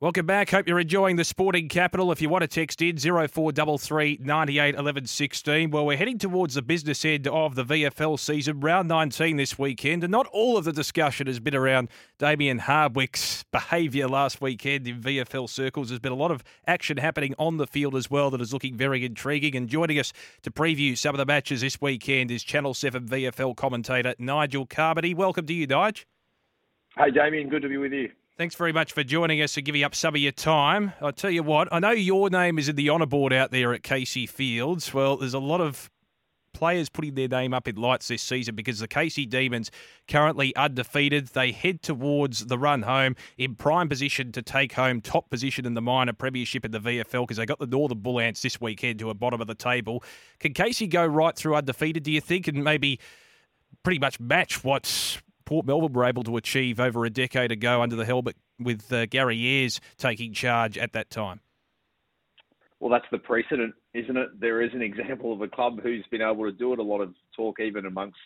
Welcome back. Hope you're enjoying the sporting capital. If you want to text in, 0433 98 11 16. Well, we're heading towards the business end of the VFL season, round 19 this weekend, and not all of the discussion has been around Damien Hardwick's behaviour last weekend in VFL circles. There's been a lot of action happening on the field as well that is looking very intriguing. And joining us to preview some of the matches this weekend is Channel 7 VFL commentator Nigel Carmody. Welcome to you, Nigel. Hey, Damian, good to be with you. Thanks very much for joining us and giving up some of your time. I'll tell you what, I know your name is in the honour board out there at Casey Fields. Well, there's a lot of players putting their name up in lights this season because the Casey Demons currently undefeated. They head towards the run home in prime position to take home top position in the minor premiership in the VFL because they got the Northern Bull Ants this weekend to a bottom of the table. Can Casey go right through undefeated, do you think, and maybe pretty much match what Port Melbourne were able to achieve over a decade ago under the helmet with uh, Gary Ayres taking charge at that time. Well, that's the precedent, isn't it? There is an example of a club who's been able to do it. A lot of talk, even amongst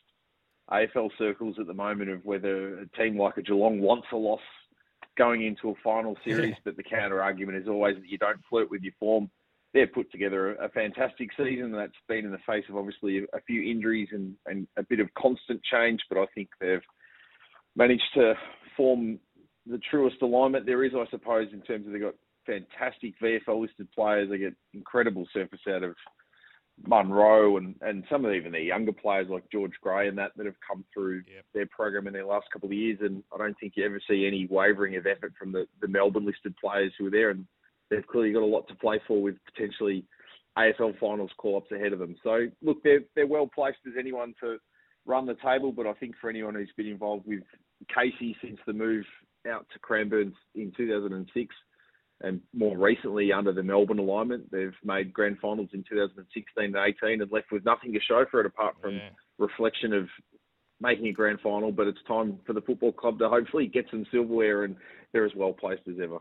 AFL circles at the moment, of whether a team like a Geelong wants a loss going into a final series, but the counter argument is always that you don't flirt with your form. They've put together a fantastic season that's been in the face of obviously a few injuries and, and a bit of constant change, but I think they've managed to form the truest alignment there is, I suppose, in terms of they've got fantastic VFL listed players. They get incredible surface out of Munro and, and some of even their younger players like George Gray and that that have come through yep. their program in their last couple of years. And I don't think you ever see any wavering of effort from the, the Melbourne listed players who are there. And they've clearly got a lot to play for with potentially AFL finals call ups ahead of them. So look, they're they're well placed as anyone to run the table, but I think for anyone who's been involved with Casey since the move out to Cranbourne in 2006, and more recently under the Melbourne alignment, they've made grand finals in 2016 and 18 and left with nothing to show for it apart from yeah. reflection of making a grand final. But it's time for the football club to hopefully get some silverware, and they're as well placed as ever.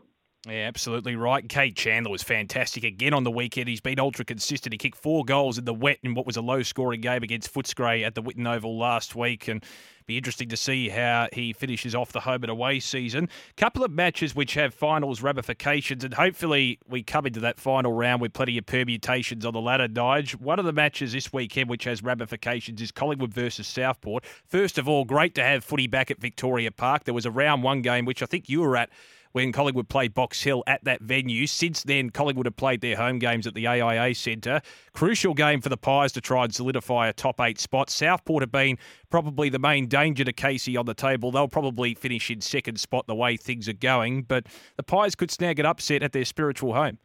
Yeah, absolutely right. Kade Chandler was fantastic again on the weekend. He's been ultra consistent. He kicked four goals in the wet in what was a low scoring game against Footscray at the Whitten Oval last week. And be interesting to see how he finishes off the home and away season. Couple of matches which have finals ramifications, and hopefully we come into that final round with plenty of permutations on the ladder, Nige. One of the matches this weekend which has ramifications is Collingwood versus Southport. First of all, great to have footy back at Victoria Park. There was a round one game which I think you were at when Collingwood played Box Hill at that venue. Since then, Collingwood have played their home games at the AIA Centre. Crucial game for the Pies to try and solidify a top eight spot. Southport have been probably the main danger to Casey on the table. They'll probably finish in second spot the way things are going, but the Pies could snag an upset at their spiritual home.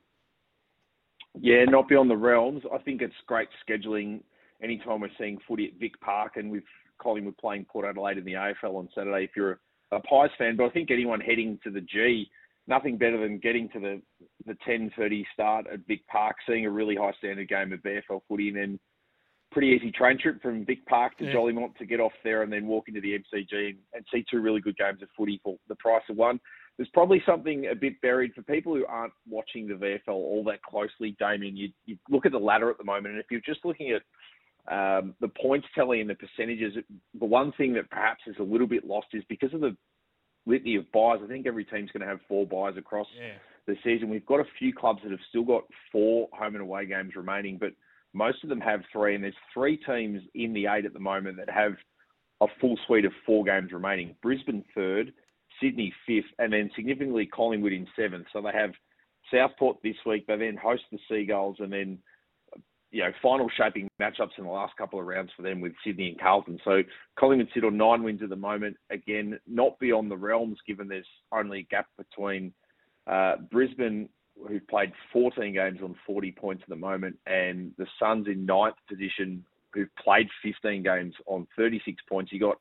Yeah, not beyond the realms. I think it's great scheduling anytime we're seeing footy at Vic Park and with Collingwood playing Port Adelaide in the AFL on Saturday. If you're a Pies fan, but I think anyone heading to the G, nothing better than getting to the the 10:30 start at Vic Park, seeing a really high standard game of VFL footy, and then pretty easy train trip from Vic Park to yeah. Jolimont to get off there and then walk into the MCG and, and see two really good games of footy for the price of one. There's probably something a bit buried for people who aren't watching the VFL all that closely, Damian. You, you look at the ladder at the moment, and if you're just looking at um, the points tally and the percentages, the one thing that perhaps is a little bit lost is because of the litany of byes. I think every team's going to have four byes across yeah. the season. We've got a few clubs that have still got four home and away games remaining, but most of them have three. And there's three teams in the eight at the moment that have a full suite of four games remaining. Brisbane third, Sydney fifth, and then significantly Collingwood in seventh. So they have Southport this week. They then host the Seagulls, and then you know, final shaping matchups in the last couple of rounds for them with Sydney and Carlton. So Collingwood sit on nine wins at the moment. Again, not beyond the realms, given there's only a gap between uh, Brisbane, who've played 14 games on 40 points at the moment, and the Suns in ninth position, who've played 15 games on 36 points. You got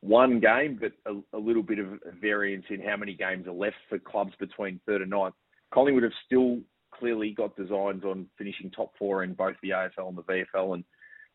one game, but a, a little bit of variance in how many games are left for clubs between third and ninth. Collingwood have still clearly got designs on finishing top four in both the AFL and the VFL, and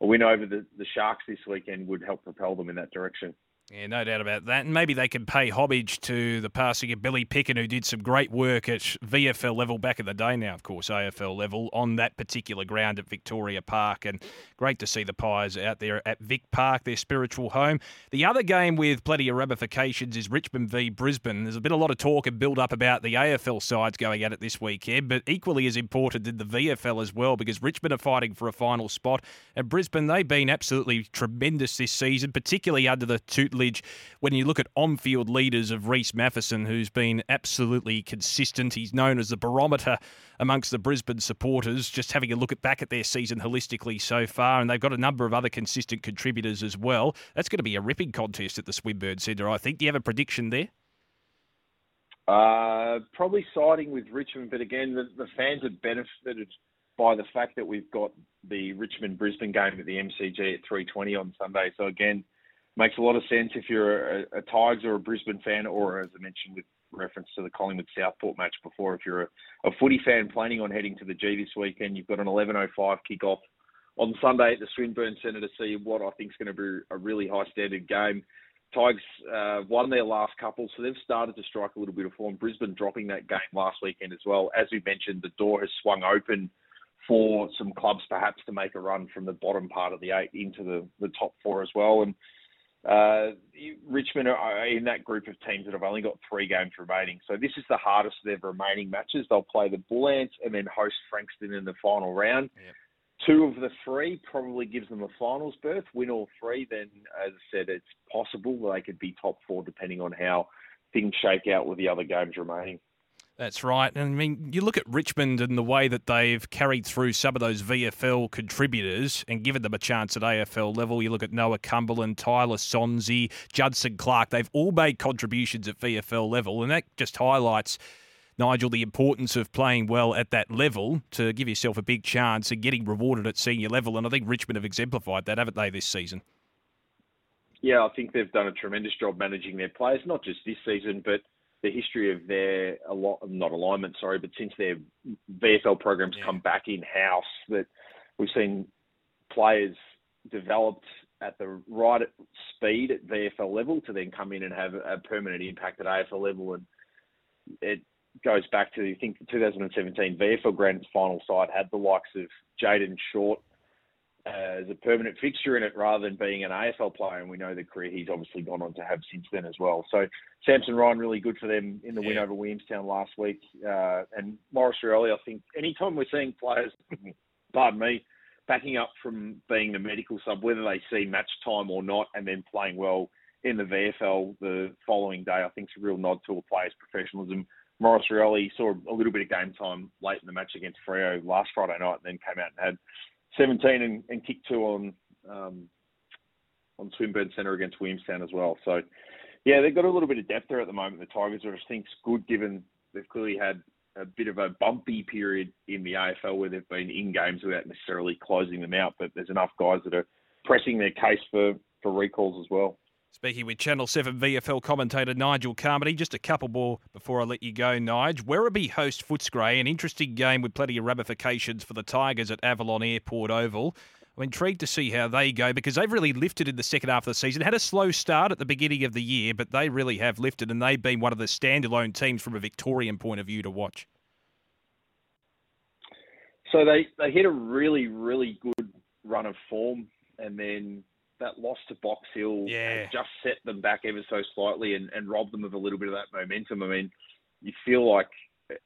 a win over the, the Sharks this weekend would help propel them in that direction. Yeah, no doubt about that. And maybe they can pay homage to the passing of Billy Picken, who did some great work at VFL level back in the day now, of course, AFL level, on that particular ground at Victoria Park. And great to see the Pies out there at Vic Park, their spiritual home. The other game with plenty of ramifications is Richmond v Brisbane. There's been a lot of talk and build up about the AFL sides going at it this weekend, but equally as important did the VFL as well, because Richmond are fighting for a final spot. And Brisbane, they've been absolutely tremendous this season, particularly under the when you look at on field leaders of Reese Matheson, who's been absolutely consistent. He's known as the barometer amongst the Brisbane supporters, just having a look at back at their season holistically so far. And they've got a number of other consistent contributors as well. That's going to be a ripping contest at the Swinburne Centre, I think. Do you have a prediction there? Uh, probably siding with Richmond, but again, the, the fans have benefited by the fact that we've got the Richmond Brisbane game at the MCG at 3:20 on Sunday. So again, makes a lot of sense if you're a, a Tigers or a Brisbane fan, or as I mentioned with reference to the Collingwood Southport match before, if you're a, a footy fan planning on heading to the G this weekend, you've got an 11:05 kickoff on Sunday at the Swinburne Centre to see what I think is going to be a really high standard game. Tigers uh, won their last couple, so they've started to strike a little bit of form. Brisbane dropping that game last weekend as well. As we mentioned, the door has swung open for some clubs perhaps to make a run from the bottom part of the eight into the, the top four as well. And uh, Richmond are in that group of teams that have only got three games remaining. So this is the hardest of their remaining matches. They'll play the Bull Ants and then host Frankston in the final round. Yep. Two of the three probably gives them a finals berth. Win all three, then as I said, it's possible they could be top four depending on how things shake out with the other games remaining. That's right. And I mean, you look at Richmond and the way that they've carried through some of those VFL contributors and given them a chance at AFL level. You look at Noah Cumberland, Tyler Sonsie, Judson Clark. They've all made contributions at VFL level, and that just highlights. Nigel, the importance of playing well at that level to give yourself a big chance and getting rewarded at senior level. And I think Richmond have exemplified that, haven't they, this season? Yeah, I think they've done a tremendous job managing their players, not just this season, but the history of their a lot not alignment, sorry, but since their VFL programs yeah. come back in house, that we've seen players developed at the right speed at VFL level to then come in and have a permanent impact at AFL level, and it goes back to I think the 2017 VFL Grand Final side had the likes of Jayden Short as a permanent fixture in it rather than being an AFL player. And we know the career he's obviously gone on to have since then as well. So Samson Ryan really good for them in the yeah. win over Williamstown last week. Uh, and Maurice Rioli, I think anytime we're seeing players, pardon me, backing up from being the medical sub, whether they see match time or not, and then playing well in the VFL the following day, I think it's a real nod to a player's professionalism. Maurice Rioli saw a little bit of game time late in the match against Freo last Friday night, and then came out and had 17 and, and kicked two on um, on Swinburne Centre against Williamstown as well. So, yeah, they've got a little bit of depth there at the moment. The Tigers, which I think's good given they've clearly had a bit of a bumpy period in the AFL where they've been in games without necessarily closing them out. But there's enough guys that are pressing their case for, for recalls as well. Speaking with Channel 7 VFL commentator Nigel Carmody, just a couple more before I let you go, Nige. Werribee host Footscray, an interesting game with plenty of ramifications for the Tigers at Avalon Airport Oval. I'm intrigued to see how they go because they've really lifted in the second half of the season. Had a slow start at the beginning of the year, but they really have lifted and they've been one of the standalone teams from a Victorian point of view to watch. So they, they hit a really, really good run of form and then that loss to Box Hill yeah. just set them back ever so slightly and, and robbed them of a little bit of that momentum. I mean, you feel like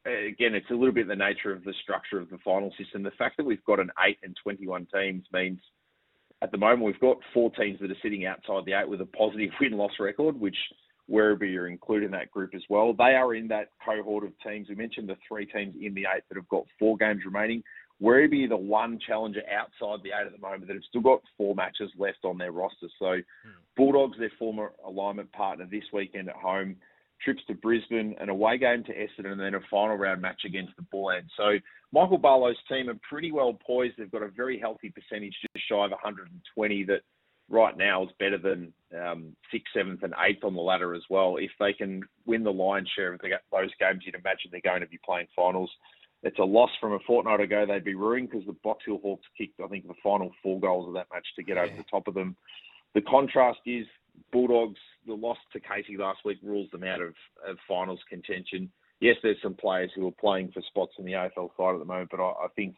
again, it's a little bit the nature of the structure of the final system. The fact that we've got an eight and twenty-one teams means at the moment we've got four teams that are sitting outside the eight with a positive win-loss record, which Werribee are included in that group as well. They are in that cohort of teams. We mentioned the three teams in the eight that have got four games remaining. Werribee the one challenger outside the eight at the moment that have still got four matches left on their roster. So mm. Bulldogs, their former alignment partner this weekend at home, trips to Brisbane, an away game to Essendon, and then a final round match against the Bullants. So Michael Barlow's team are pretty well poised. They've got a very healthy percentage, just shy of 120, that right now is better than um, sixth, seventh, and eighth on the ladder as well. If they can win the lion's share of the, those games, you'd imagine they're going to be playing finals it's a loss from a fortnight ago. They'd be ruined because the Box Hill Hawks kicked, I think, the final four goals of that match to get yeah. over the top of them. The contrast is Bulldogs, the loss to Casey last week rules them out of, of finals contention. Yes, there's some players who are playing for spots in the AFL side at the moment, but I, I think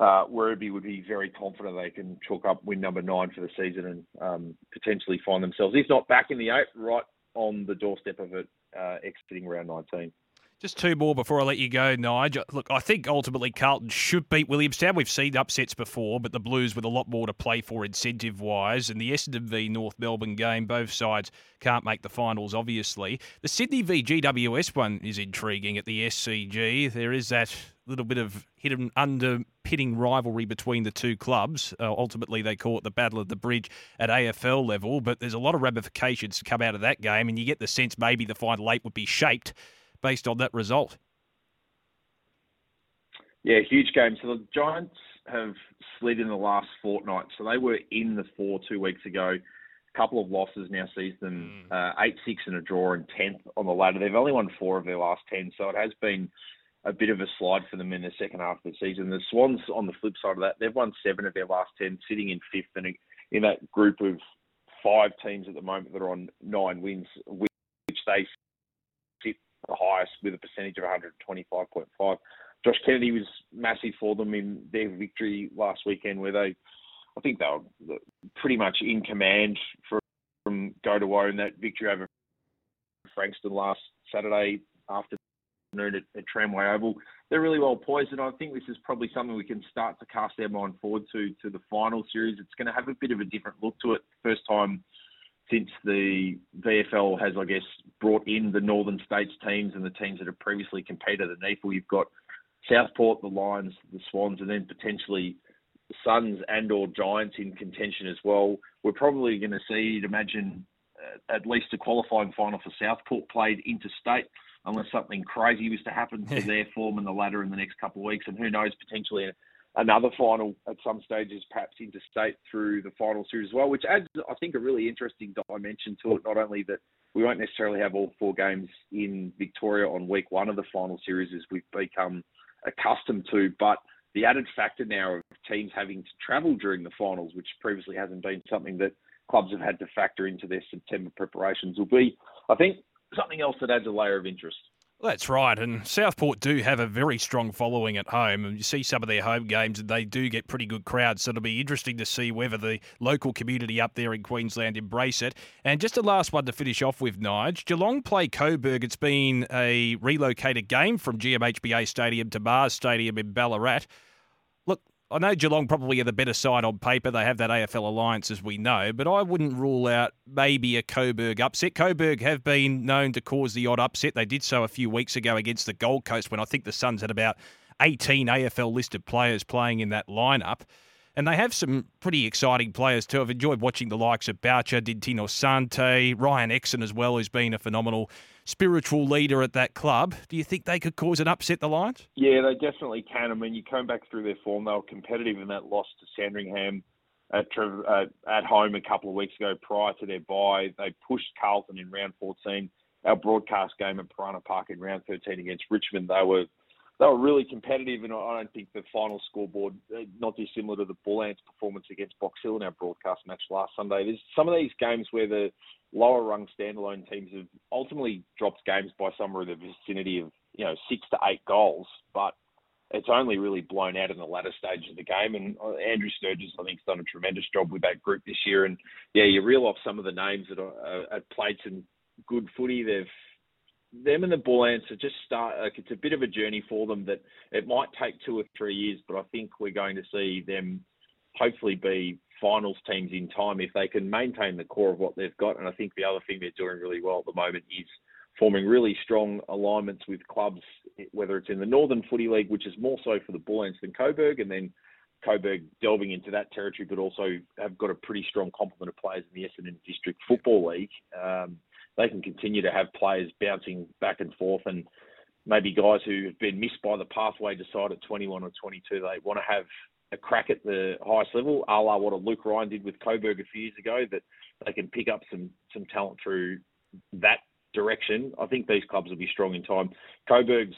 uh, Werribee would be very confident they can chalk up win number nine for the season and um, potentially find themselves, if not back in the eight, right on the doorstep of it, uh, exiting round 19. Just two more before I let you go, Nigel. Look, I think ultimately Carlton should beat Williamstown. We've seen upsets before, but the Blues with a lot more to play for incentive wise. And the Essendon v North Melbourne game, both sides can't make the finals, obviously. The Sydney v GWS one is intriguing at the SCG. There is that little bit of hidden underpinning rivalry between the two clubs. Uh, ultimately, they call it the Battle of the Bridge at AFL level, but there's a lot of ramifications to come out of that game, and you get the sense maybe the final eight would be shaped based on that result. Yeah, huge game. So the Giants have slid in the last fortnight. So they were in the four two weeks ago. A couple of losses now sees them mm. uh, eight six and a draw and tenth on the ladder. They've only won four of their last ten, so it has been a bit of a slide for them in the second half of the season. The Swans, on the flip side of that, they've won seven of their last ten, sitting in fifth, and in that group of five teams at the moment that are on nine wins, which they the highest with a percentage of 125.5. Josh Kennedy was massive for them in their victory last weekend, where they, I think they were pretty much in command from, from go to woe in that victory over Frankston last Saturday afternoon at, at Tramway Oval. They're really well poised, and I think this is probably something we can start to cast our mind forward to to the final series. It's going to have a bit of a different look to it. First time since the VFL has, I guess, brought in the Northern States teams and the teams that have previously competed at NEAFL. You've got Southport, the Lions, the Swans, and then potentially the Suns and or Giants in contention as well. We're probably going to see, you'd imagine, uh, at least a qualifying final for Southport played interstate, unless something crazy was to happen to their form in the ladder in the next couple of weeks. And who knows, potentially another final at some stages, perhaps interstate through the final series as well, which adds, I think, a really interesting dimension to it. Not only that we won't necessarily have all four games in Victoria on week one of the final series as we've become accustomed to, but the added factor now of teams having to travel during the finals, which previously hasn't been something that clubs have had to factor into their September preparations, will be, I think, something else that adds a layer of interest. That's right, and Southport do have a very strong following at home, and you see some of their home games, and they do get pretty good crowds. So it'll be interesting to see whether the local community up there in Queensland embrace it. And just a last one to finish off with, Nige. Geelong play Coburg. It's been a relocated game from GMHBA Stadium to Mars Stadium in Ballarat. I know Geelong probably are the better side on paper. They have that AFL alliance, as we know, but I wouldn't rule out maybe a Coburg upset. Coburg have been known to cause the odd upset. They did so a few weeks ago against the Gold Coast when I think the Suns had about 18 AFL listed players playing in that lineup. And they have some pretty exciting players too. I've enjoyed watching the likes of Boucher, Dintino Sante, Ryan Exon as well, who's been a phenomenal spiritual leader at that club. Do you think they could cause an upset, the Lions? Yeah, they definitely can. I mean, you come back through their form, they were competitive in that loss to Sandringham at, uh, at home a couple of weeks ago prior to their bye. They pushed Carlton in round 14. Our broadcast game at Piranha Park in round 13 against Richmond, they were they were really competitive, and I don't think the final scoreboard, uh, not dissimilar to the Bull Ants' performance against Box Hill in our broadcast match last Sunday. There's some of these games where the lower rung standalone teams have ultimately dropped games by somewhere in the vicinity of you know six to eight goals, but it's only really blown out in the latter stage of the game. And uh, Andrew Sturgess, I think, has done a tremendous job with that group this year. And yeah, you reel off some of the names that are, uh, played some good footy. They've them and the Bull Ants are just start. Like it's a bit of a journey for them that it might take two or three years, but I think we're going to see them hopefully be finals teams in time if they can maintain the core of what they've got. And I think the other thing they're doing really well at the moment is forming really strong alignments with clubs, whether it's in the Northern Footy League, which is more so for the Bull Ants than Coburg, and then Coburg delving into that territory, but also have got a pretty strong complement of players in the Essendon District Football League. Um, they can continue to have players bouncing back and forth and maybe guys who have been missed by the pathway decide at 21 or 22 they want to have a crack at the highest level, a la what a Luke Ryan did with Coburg a few years ago, that they can pick up some some talent through that direction. I think these clubs will be strong in time. Coburg's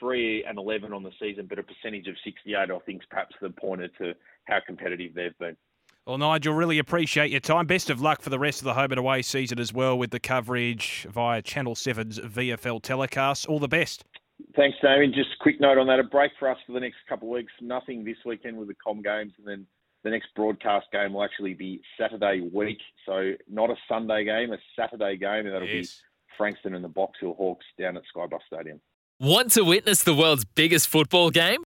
three and eleven on the season, but a percentage of sixty eight, I think, is perhaps the pointer to how competitive they've been. Well, Nigel, really appreciate your time. Best of luck for the rest of the home and away season as well with the coverage via Channel 7's VFL telecast. All the best. Thanks, Damian. Just a quick note on that. A break for us for the next couple of weeks. Nothing this weekend with the Com games, and then the next broadcast game will actually be Saturday week. So not a Sunday game, a Saturday game, and that'll yes. be Frankston and the Box Hill Hawks down at Skybus Stadium. Want to witness the world's biggest football game?